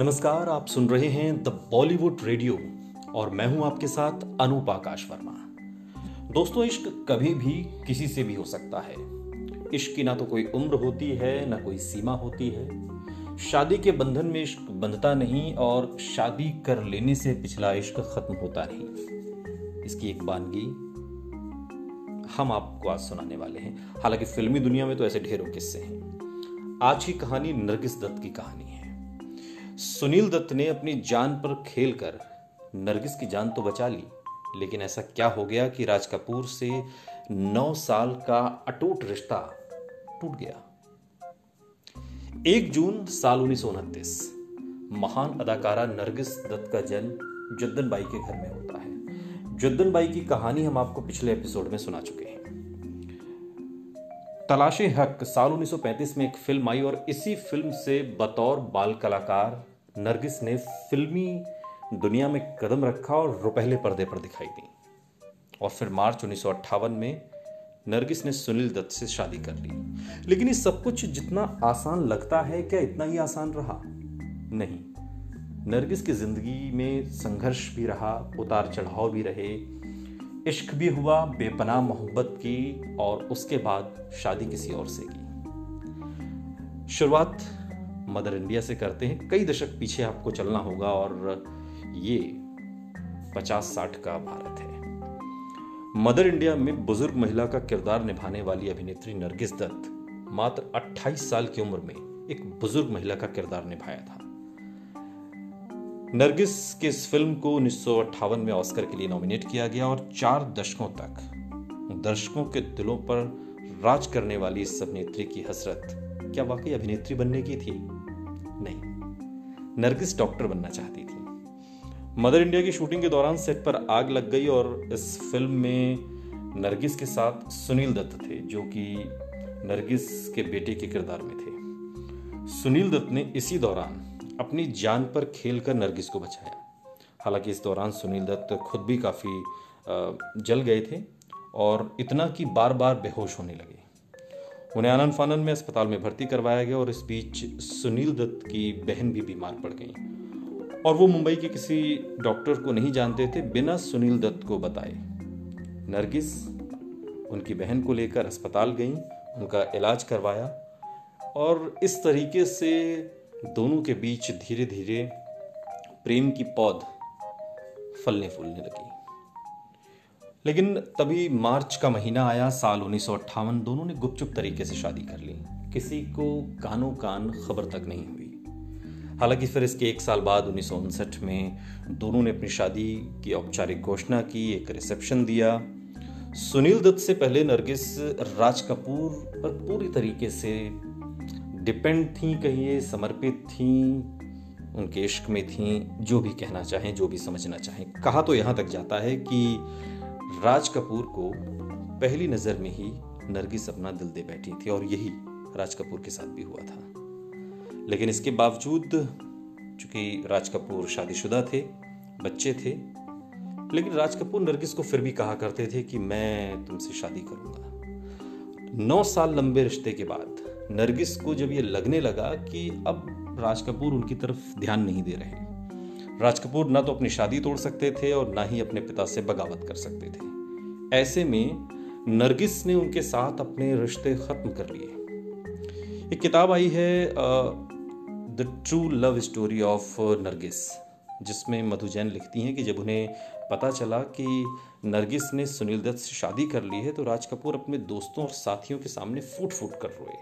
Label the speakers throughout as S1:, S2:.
S1: नमस्कार, आप सुन रहे हैं द बॉलीवुड रेडियो और मैं हूँ आपके साथ अनूप आकाश वर्मा दोस्तों, इश्क कभी भी किसी से भी हो सकता है। इश्क की ना तो कोई उम्र होती है, ना कोई सीमा होती है। शादी के बंधन में इश्क बंधता नहीं और शादी कर लेने से पिछला इश्क खत्म होता नहीं। इसकी एक बानगी हम आपको आज सुनाने वाले हैं। हालाँकि फिल्मी दुनिया में तो ऐसे ढेरों किस्से हैं। आज की कहानी नरगिस दत्त की कहानी है। सुनील दत्त ने अपनी जान पर खेल कर नरगिस की जान तो बचा ली, लेकिन ऐसा क्या हो गया कि राज कपूर से नौ साल का अटूट रिश्ता टूट गया? एक जून साल उन्नीस सौ उनतीस, महान अदाकारा नरगिस दत्त का जन्म जुद्दन बाई के घर में होता है। जुद्दन बाई की कहानी हम आपको पिछले एपिसोड में सुना चुके हैं। तलाशे हक साल 1935 में एक फ़िल्म आई और इसी फ़िल्म से बतौर बाल कलाकार नरगिस ने फिल्मी दुनिया में कदम रखा और रुपहले पर्दे पर दिखाई दी। और फिर मार्च उन्नीस में नरगिस ने सुनील दत्त से शादी कर ली। लेकिन ये सब कुछ जितना आसान लगता है, क्या इतना ही आसान रहा? नहीं। नरगिस की ज़िंदगी में संघर्ष भी रहा, उतार चढ़ाव भी रहे इश्क भी हुआ, बेपनाह मोहब्बत की और उसके बाद शादी किसी और से की। शुरुआत मदर इंडिया से करते हैं। कई दशक पीछे आपको चलना होगा और ये पचास साठ का भारत है। मदर इंडिया में बुज़ुर्ग महिला का किरदार निभाने वाली अभिनेत्री नरगिस दत्त मात्र 28 साल की उम्र में एक बुज़ुर्ग महिला का किरदार निभाया था। नरगिस की इस फ़िल्म को उन्नीस में ऑस्कर के लिए नॉमिनेट किया गया और चार दशकों तक, दर्शकों के दिलों पर राज करने वाली इस अभिनेत्री की हसरत, क्या वाकई अभिनेत्री बनने की थी? नहीं। नरगिस डॉक्टर बनना चाहती थी। मदर इंडिया की शूटिंग के दौरान सेट पर आग लग गई और इस फ़िल्म में नरगिस के साथ सुनील दत्त थे, जो कि नरगिस के बेटे के किरदार में थे। सुनील दत्त ने इसी दौरान अपनी जान पर खेलकर नरगिस को बचाया। हालाँकि इस दौरान सुनील दत्त खुद भी काफ़ी जल गए थे और इतना कि बार बार बेहोश होने लगे। उन्हें आनंद फानंद में अस्पताल में भर्ती करवाया गया और इस बीच सुनील दत्त की बहन भी बीमार पड़ गई। और वो मुंबई के किसी डॉक्टर को नहीं जानते थे बिना सुनील दत्त को बताए। नरगिस उनकी बहन को लेकर अस्पताल गई, उनका इलाज करवाया और इस तरीके से दोनों के बीच धीरे धीरे प्रेम की पौध फलने फूलने लगी। लेकिन तभी मार्च का महीना आया, साल उन्नीस सौ अट्ठावन, दोनों ने गुपचुप तरीके से शादी कर ली। किसी को कानो कान खबर तक नहीं हुई। हालाँकि फिर इसके एक साल बाद उन्नीस सौ उनसठ में दोनों ने अपनी शादी की औपचारिक घोषणा की, एक रिसेप्शन दिया। सुनील दत्त से पहले नरगिस राज कपूर पर पूरी तरीके से डिपेंड थी कहिए समर्पित थी, उनके इश्क में थी, जो भी कहना चाहें, जो भी समझना चाहें। कहा तो यहाँ तक जाता है कि राज कपूर को पहली नज़र में ही नरगिस अपना दिल दे बैठी थी और यही राज कपूर के साथ भी हुआ था। लेकिन इसके बावजूद, चूँकि राज कपूर शादीशुदा थे, बच्चे थे, लेकिन राज कपूर नरगिस को फिर भी कहा करते थे कि मैं तुमसे शादी करूँगा। नौ साल लंबे रिश्ते के बाद नरगिस को जब ये लगने लगा कि अब राज कपूर उनकी तरफ़ ध्यान नहीं दे रहे राज कपूर ना तो अपनी शादी तोड़ सकते थे और ना ही अपने पिता से बगावत कर सकते थे। ऐसे में नरगिस ने उनके साथ अपने रिश्ते खत्म कर लिए। एक किताब आई है the true love story of Nargis, जिसमें मधु जैन लिखती हैं कि जब उन्हें पता चला कि नरगिस ने सुनील दत्त से शादी कर ली है तो राज कपूर अपने दोस्तों और साथियों के सामने फूट फूट कर रोए।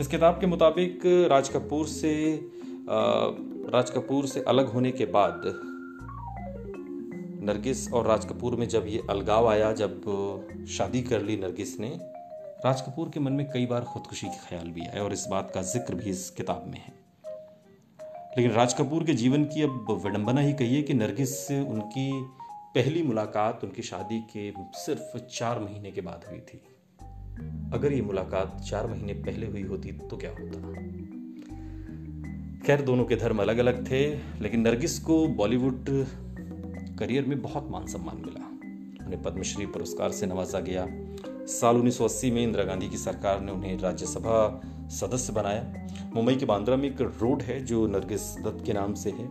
S1: इस किताब के मुताबिक राज कपूर से राज कपूर से अलग होने के बाद नरगिस और राज कपूर में जब ये अलगाव आया, जब शादी कर ली नरगिस ने, राज कपूर के मन में कई बार खुदकुशी के ख्याल भी आए और इस बात का ज़िक्र भी इस किताब में है। लेकिन राज कपूर के जीवन की अब विडंबना ही कहिए कि नरगिस से उनकी पहली मुलाकात, उनकी शादी के सिर्फ़ चार महीने के बाद हुई थी। अगर ये मुलाकात चार महीने पहले हुई होती तो क्या होता? खैर, दोनों के धर्म अलग अलग थे, लेकिन नरगिस को बॉलीवुड करियर में बहुत मान सम्मान मिला। उन्हें पद्मश्री पुरस्कार से नवाजा गया। साल 1980 में इंदिरा गांधी की सरकार ने उन्हें राज्यसभा सदस्य बनाया। मुंबई के बांद्रा में एक रोड है जो नरगिस दत्त के नाम से है।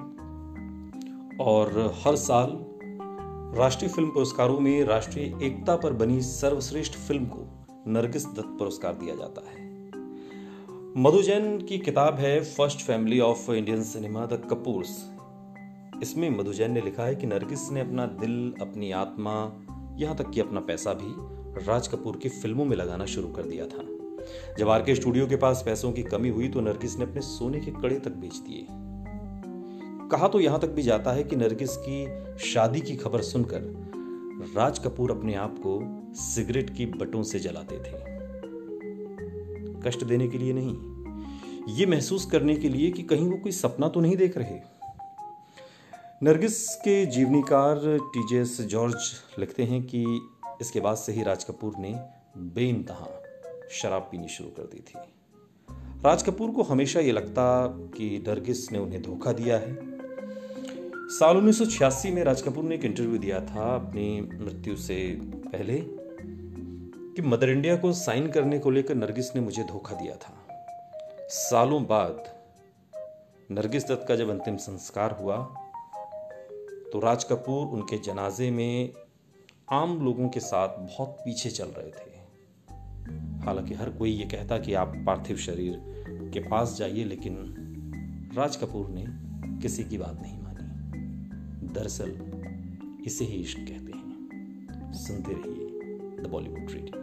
S1: और हर साल राष्ट्रीय फ़िल्म पुरस्कारों में राष्ट्रीय एकता पर बनी सर्वश्रेष्ठ फ़िल्म को नरगिस दत्त पुरस्कार दिया जाता है। मधु जैन की किताब है first family of Indian cinema the Kapoors. इसमें मधु जैन ने लिखा है कि नरगिस ने अपना दिल, अपनी आत्मा, यहाँ तक कि अपना पैसा भी राज कपूर की फ़िल्मों में लगाना शुरू कर दिया था। जब आर के स्टूडियो के पास पैसों की कमी हुई तो नरगिस ने अपने सोने के कड़े तक बेच दिए। कहा तो यहाँ तक भी जाता है कि नरगिस की शादी की खबर सुनकर राज कपूर अपने आप को सिगरेट की बटों से जलाते थे। कष्ट देने के लिए नहीं, ये महसूस करने के लिए कि कहीं वो कोई सपना तो नहीं देख रहे। नरगिस के जीवनीकार टीजेस जॉर्ज लिखते हैं कि इसके बाद से ही राज कपूर ने बेनतहा शराब पीनी शुरू कर दी थी। राज कपूर को हमेशा ये लगता कि नरगिस ने उन्हें धोखा दिया है। साल उन्नीस सौ छियासी में राज कपूर ने एक इंटरव्यू दिया था अपनी मृत्यु से पहले कि मदर इंडिया को साइन करने को लेकर नरगिस ने मुझे धोखा दिया था। सालों बाद नरगिस दत्त का जब अंतिम संस्कार हुआ तो राज कपूर उनके जनाजे में आम लोगों के साथ बहुत पीछे चल रहे थे। हालाँकि हर कोई ये कहता कि आप पार्थिव शरीर के पास जाइए, लेकिन राज कपूर ने किसी की बात नहीं मानी। दरअसल इसे ही इश्क कहते हैं। सुनते रहिए द बॉलीवुड रेडियो